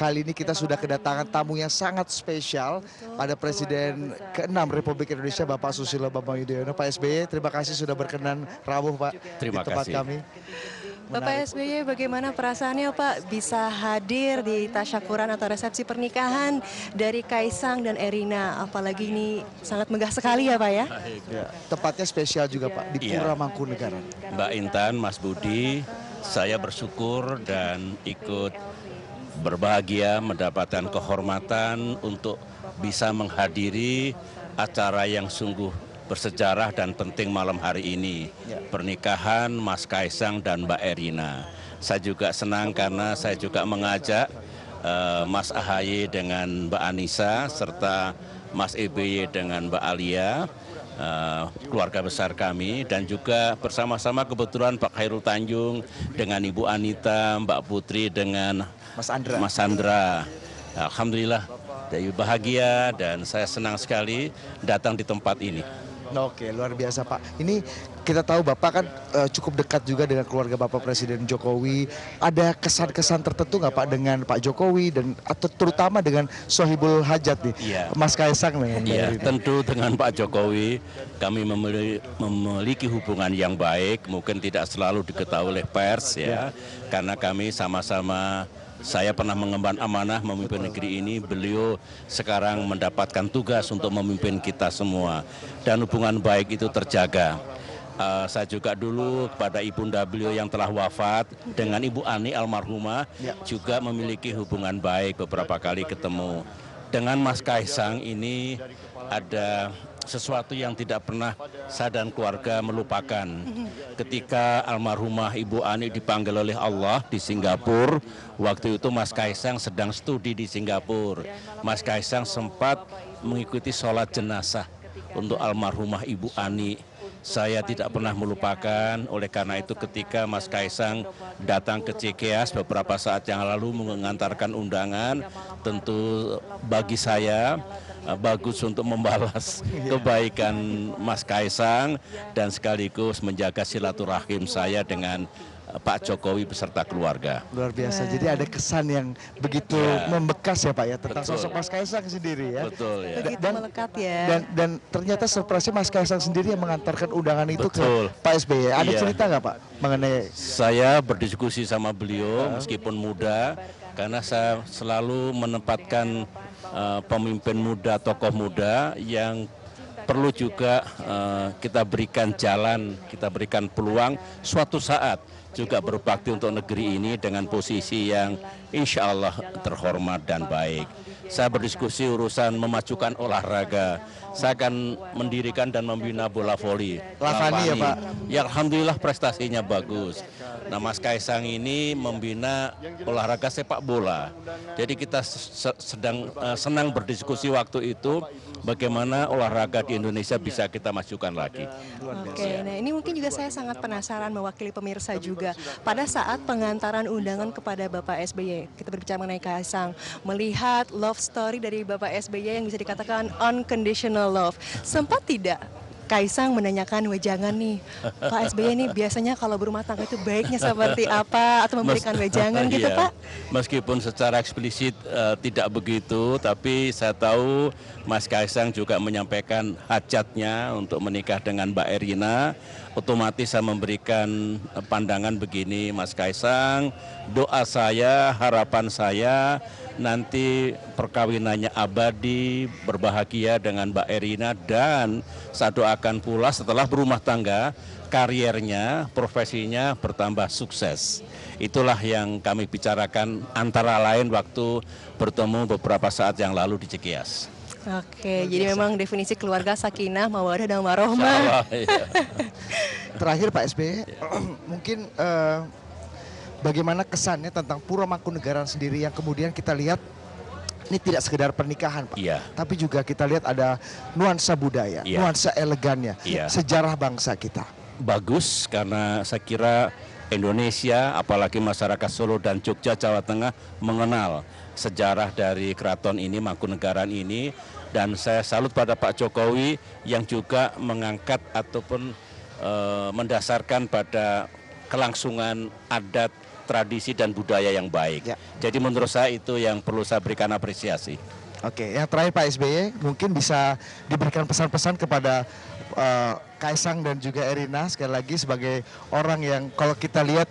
kali ini kita sudah kedatangan tamu yang sangat spesial pada Presiden ke-6 Republik Indonesia Bapak Susilo Bambang Yudhoyono. Pak SBY, terima kasih sudah berkenan rawuh Pak Terima di tempat kasih. kami. Bapak SBY bagaimana perasaannya Pak bisa hadir di tasyakuran atau resepsi pernikahan dari Kaisang dan Erina apalagi ini sangat megah sekali ya Pak ya Ya, tempatnya spesial juga Pak di Iya. Pura Mangkunegaran. Mbak Intan, Mas Budi, saya bersyukur dan ikut berbahagia mendapatkan kehormatan untuk bisa menghadiri acara yang sungguh bersejarah dan penting malam hari ini. Pernikahan Mas Kaisang dan Mbak Erina. Saya juga senang karena saya juga mengajak eh, Mas Ahaye dengan Mbak Anissa serta Mas EBY dengan Mbak Alia eh, keluarga besar kami dan juga bersama-sama kebetulan Pak Khairul Tanjung dengan Ibu Anita, Mbak Putri dengan Mas Andra. Mas Sandra. Alhamdulillah dari bahagia dan saya senang sekali datang di tempat ini. Oke, luar biasa Pak. Ini kita tahu Bapak kan eh, cukup dekat juga dengan keluarga Bapak Presiden Jokowi. Ada kesan-kesan tertentu nggak Pak dengan Pak Jokowi dan atau terutama dengan Sohibul Hajat nih, Iya. Mas Kaisang nih. Ya, Erina. tentu dengan Pak Jokowi kami memili- memiliki hubungan yang baik, mungkin tidak selalu diketahui oleh pers ya, karena kami sama-sama saya pernah mengemban amanah memimpin negeri ini, beliau sekarang mendapatkan tugas untuk memimpin kita semua dan hubungan baik itu terjaga. Eh, saya juga dulu kepada ibunda beliau yang telah wafat dengan Ibu Ani almarhumah juga memiliki hubungan baik beberapa kali ketemu. Dengan Mas Kaisang ini ada sesuatu yang tidak pernah saya dan keluarga melupakan. Ketika almarhumah Ibu Ani dipanggil oleh Allah di Singapura, waktu itu Mas Kaisang sedang studi di Singapura. Mas Kaisang sempat mengikuti sholat jenazah untuk almarhumah Ibu Ani. Saya tidak pernah melupakan, oleh karena itu ketika Mas Kaisang datang ke Cikeas beberapa saat yang lalu mengantarkan undangan, tentu bagi saya eh, bagus untuk membalas kebaikan Mas Kaisang dan sekaligus menjaga silaturahim saya dengan Pak Jokowi beserta keluarga. Luar biasa. Jadi ada kesan yang begitu Ya. membekas ya Pak ya tentang Betul. sosok Mas Kaisang sendiri ya. Betul ya. begitu Dan- melekat ya Dan dan ternyata surprise Mas Kaisang sendiri yang mengantarkan undangan itu Betul. ke Pak SBY. Ada Iya. cerita nggak Pak mengenai Saya berdiskusi sama beliau meskipun muda karena saya selalu menempatkan eh, pemimpin muda, tokoh muda yang perlu juga eh, kita berikan jalan, kita berikan peluang suatu saat juga berbakti untuk negeri ini dengan posisi yang insya Allah terhormat dan baik. Saya berdiskusi urusan memajukan olahraga. Saya akan mendirikan dan membina bola voli. Lavani ya, Pak? Ya alhamdulillah prestasinya bagus. Nah Mas Kaisang ini membina olahraga sepak bola. Jadi kita se- sedang eh, senang berdiskusi waktu itu bagaimana olahraga di Indonesia bisa kita majukan lagi. Oke, nah ini mungkin juga saya sangat penasaran mewakili pemirsa juga. Pada saat pengantaran undangan kepada Bapak SBY, kita berbicara mengenai Kaisang, melihat love story dari Bapak SBY yang bisa dikatakan unconditional love, sempat tidak Kaisang menanyakan wejangan nih, Pak SBY ini biasanya kalau berumah tangga itu baiknya seperti apa atau memberikan Mes- wejangan gitu Iya. Pak? Meskipun secara eksplisit eh, tidak begitu, tapi saya tahu Mas Kaisang juga menyampaikan hajatnya untuk menikah dengan Mbak Erina. Otomatis saya memberikan eh, pandangan begini, Mas Kaisang, doa saya, harapan saya nanti perkawinannya abadi, berbahagia dengan Mbak Erina dan saya doakan pula setelah berumah tangga kariernya, profesinya bertambah sukses. Itulah yang kami bicarakan antara lain waktu bertemu beberapa saat yang lalu di Cikias. Oke, jadi memang definisi keluarga sakinah, mawadah dan warohmah. Insyaallah, iya. terakhir Pak SBY mungkin eh, bagaimana kesannya tentang Pura Mangkunegaran sendiri yang kemudian kita lihat ini tidak sekedar pernikahan Pak. Iya. Tapi juga kita lihat ada nuansa budaya, Iya. nuansa elegannya, Iya. sejarah bangsa kita. bagus karena saya kira Indonesia, apalagi masyarakat Solo dan Jogja, Jawa Tengah mengenal sejarah dari keraton ini, Mangkunegaran ini, dan saya salut pada Pak Jokowi yang juga mengangkat ataupun eh, mendasarkan pada kelangsungan adat tradisi dan budaya yang baik. Ya. Jadi menurut saya itu yang perlu saya berikan apresiasi. Oke, yang terakhir Pak SBY mungkin bisa diberikan pesan-pesan kepada eh, Kaisang dan juga Erina sekali lagi sebagai orang yang kalau kita lihat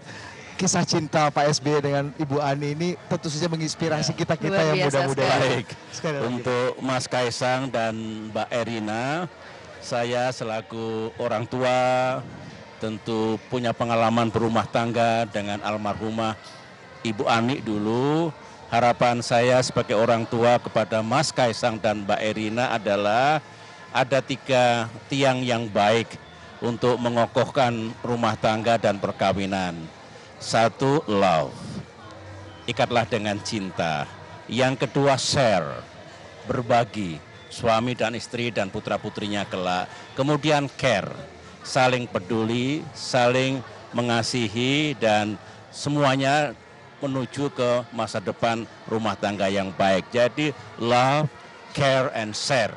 kisah cinta Pak SBY dengan Ibu Ani ini tentu saja menginspirasi kita-kita Luar yang biasa muda-muda. Baik. Sekali lagi. Untuk Mas Kaisang dan Mbak Erina, saya selaku orang tua tentu punya pengalaman berumah tangga dengan almarhumah Ibu Ani dulu. Harapan saya sebagai orang tua kepada Mas Kaisang dan Mbak Erina adalah ada tiga tiang yang baik untuk mengokohkan rumah tangga dan perkawinan. Satu, love ikatlah dengan cinta. Yang kedua share, berbagi, suami dan istri dan putra-putrinya kelak. Kemudian care, saling peduli, saling mengasihi dan semuanya menuju ke masa depan rumah tangga yang baik. Jadi love, care and share.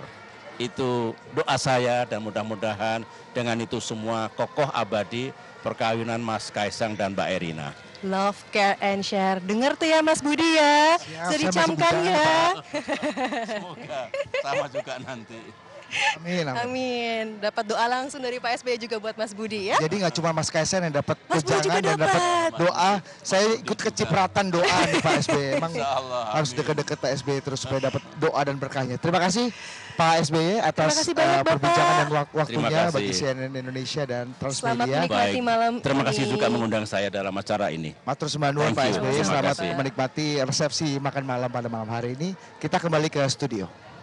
Itu doa saya dan mudah-mudahan dengan itu semua kokoh abadi perkawinan Mas Kaisang dan Mbak Erina. Love, care, and share. Dengar tuh ya Mas Budi ya. Siap, Bisa dicamkan ya. Semoga sama juga nanti. Amin, amin. Amin. Dapat doa langsung dari Pak SBY juga buat Mas Budi ya. Jadi nggak cuma Mas Kaisang yang dapat wejangan dan dapat doa, saya ikut kecipratan doa nih Pak SBY. Emang Allah, harus amin. dekat-dekat Pak SBY terus supaya dapat doa dan berkahnya. Terima kasih Pak SBY atas Terima kasih banyak, Bapak. perbincangan dan wak- waktunya Terima kasih. bagi CNN Indonesia dan Selamat Transmedia. menikmati malam Terima kasih ini. juga mengundang saya dalam acara ini. Matur sembanuan Thank Pak. SBY, Terima selamat kasih. menikmati resepsi makan malam pada malam hari ini. Kita kembali ke studio.